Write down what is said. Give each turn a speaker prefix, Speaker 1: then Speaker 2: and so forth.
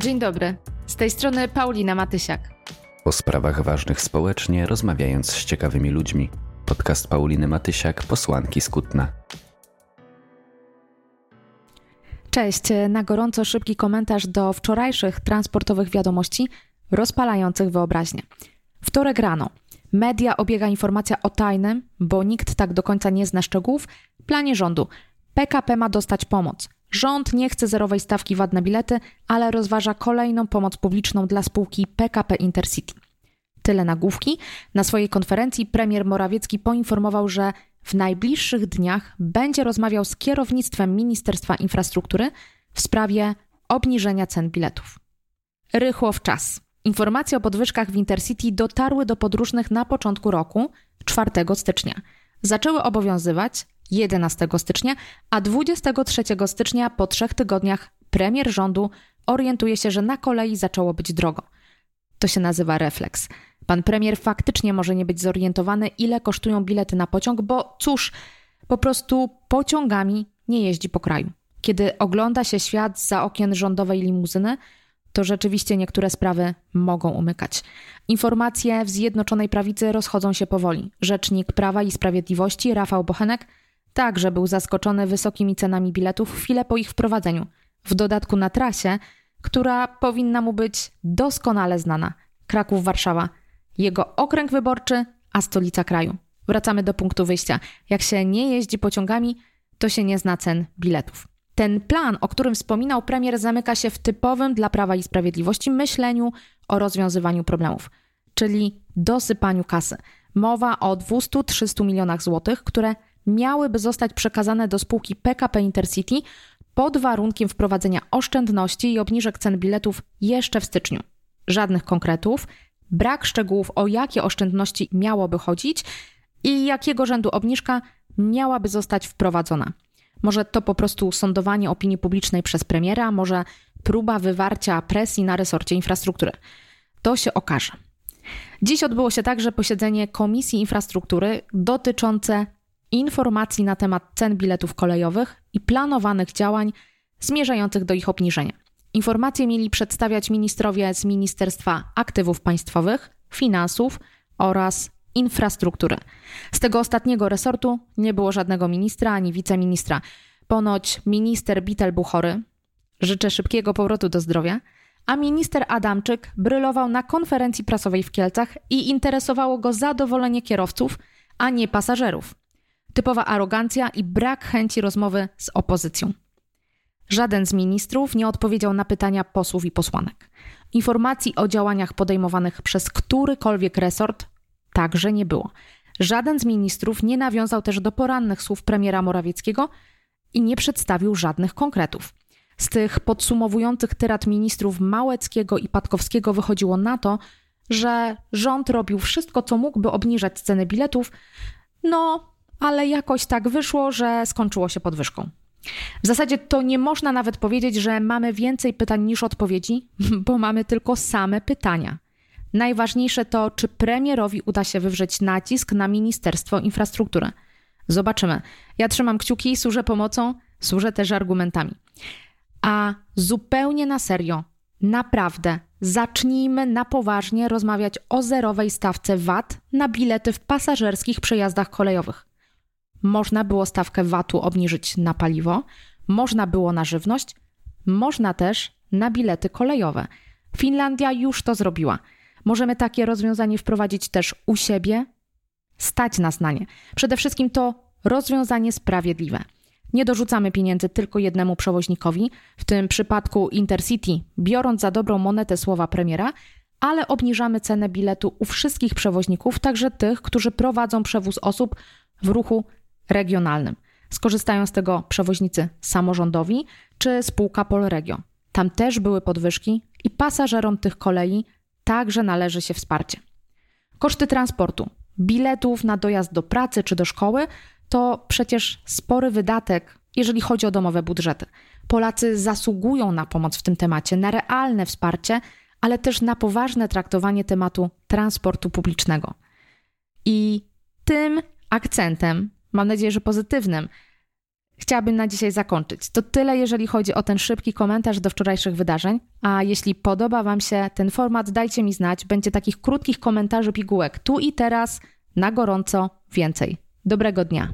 Speaker 1: Dzień dobry. Z tej strony Paulina Matysiak.
Speaker 2: O sprawach ważnych społecznie rozmawiając z ciekawymi ludźmi. Podcast Pauliny Matysiak, posłanki Skutna.
Speaker 1: Cześć. Na gorąco szybki komentarz do wczorajszych transportowych wiadomości rozpalających wyobraźnię. Wtorek rano. Media obiega informacja o tajnym, bo nikt tak do końca nie zna szczegółów, planie rządu. PKP ma dostać pomoc. Rząd nie chce zerowej stawki VAT na bilety, ale rozważa kolejną pomoc publiczną dla spółki PKP Intercity. Tyle nagłówki. Na swojej konferencji premier Morawiecki poinformował, że w najbliższych dniach będzie rozmawiał z kierownictwem Ministerstwa Infrastruktury w sprawie obniżenia cen biletów. Rychło w czas. Informacje o podwyżkach w Intercity dotarły do podróżnych na początku roku, 4 stycznia. Zaczęły obowiązywać 11 stycznia, a 23 stycznia po trzech tygodniach premier rządu orientuje się, że na kolei zaczęło być drogo. To się nazywa refleks. Pan premier faktycznie może nie być zorientowany, ile kosztują bilety na pociąg, bo cóż, po prostu pociągami nie jeździ po kraju. Kiedy ogląda się świat za okien rządowej limuzyny, to rzeczywiście niektóre sprawy mogą umykać. Informacje w Zjednoczonej Prawicy rozchodzą się powoli. Rzecznik Prawa i Sprawiedliwości Rafał Bochenek także był zaskoczony wysokimi cenami biletów chwilę po ich wprowadzeniu. W dodatku na trasie, która powinna mu być doskonale znana Kraków-Warszawa, jego okręg wyborczy, a stolica kraju. Wracamy do punktu wyjścia. Jak się nie jeździ pociągami, to się nie zna cen biletów. Ten plan, o którym wspominał premier, zamyka się w typowym dla Prawa i Sprawiedliwości myśleniu o rozwiązywaniu problemów, czyli dosypaniu kasy. Mowa o 200-300 milionach złotych, które miałyby zostać przekazane do spółki PKP Intercity pod warunkiem wprowadzenia oszczędności i obniżek cen biletów jeszcze w styczniu. Żadnych konkretów, brak szczegółów o jakie oszczędności miałoby chodzić i jakiego rzędu obniżka miałaby zostać wprowadzona. Może to po prostu sądowanie opinii publicznej przez premiera, może próba wywarcia presji na resorcie infrastruktury. To się okaże. Dziś odbyło się także posiedzenie Komisji Infrastruktury dotyczące informacji na temat cen biletów kolejowych i planowanych działań zmierzających do ich obniżenia. Informacje mieli przedstawiać ministrowie z Ministerstwa Aktywów Państwowych, Finansów oraz Infrastruktury. Z tego ostatniego resortu nie było żadnego ministra ani wiceministra. Ponoć minister Bitel Buchory, życzę szybkiego powrotu do zdrowia, a minister Adamczyk brylował na konferencji prasowej w Kielcach i interesowało go zadowolenie kierowców, a nie pasażerów. Typowa arogancja i brak chęci rozmowy z opozycją. Żaden z ministrów nie odpowiedział na pytania posłów i posłanek. Informacji o działaniach podejmowanych przez którykolwiek resort także nie było. Żaden z ministrów nie nawiązał też do porannych słów premiera Morawieckiego i nie przedstawił żadnych konkretów. Z tych podsumowujących tyrat ministrów Małeckiego i Patkowskiego wychodziło na to, że rząd robił wszystko, co mógł, by obniżać ceny biletów, no ale jakoś tak wyszło, że skończyło się podwyżką. W zasadzie to nie można nawet powiedzieć, że mamy więcej pytań niż odpowiedzi, bo mamy tylko same pytania. Najważniejsze to, czy premierowi uda się wywrzeć nacisk na Ministerstwo Infrastruktury. Zobaczymy. Ja trzymam kciuki, służę pomocą, służę też argumentami. A zupełnie na serio, naprawdę, zacznijmy na poważnie rozmawiać o zerowej stawce VAT na bilety w pasażerskich przejazdach kolejowych. Można było stawkę VAT-u obniżyć na paliwo, można było na żywność, można też na bilety kolejowe. Finlandia już to zrobiła. Możemy takie rozwiązanie wprowadzić też u siebie. Stać nas na nie. Przede wszystkim to rozwiązanie sprawiedliwe. Nie dorzucamy pieniędzy tylko jednemu przewoźnikowi, w tym przypadku Intercity, biorąc za dobrą monetę słowa premiera, ale obniżamy cenę biletu u wszystkich przewoźników, także tych, którzy prowadzą przewóz osób w ruchu regionalnym. Skorzystają z tego przewoźnicy samorządowi czy spółka Polregio. Tam też były podwyżki i pasażerom tych kolei także należy się wsparcie. Koszty transportu, biletów na dojazd do pracy czy do szkoły to przecież spory wydatek, jeżeli chodzi o domowe budżety. Polacy zasługują na pomoc w tym temacie, na realne wsparcie, ale też na poważne traktowanie tematu transportu publicznego. I tym akcentem mam nadzieję, że pozytywnym, chciałabym na dzisiaj zakończyć. To tyle, jeżeli chodzi o ten szybki komentarz do wczorajszych wydarzeń. A jeśli podoba Wam się ten format, dajcie mi znać. Będzie takich krótkich komentarzy pigułek tu i teraz, na gorąco, więcej. Dobrego dnia.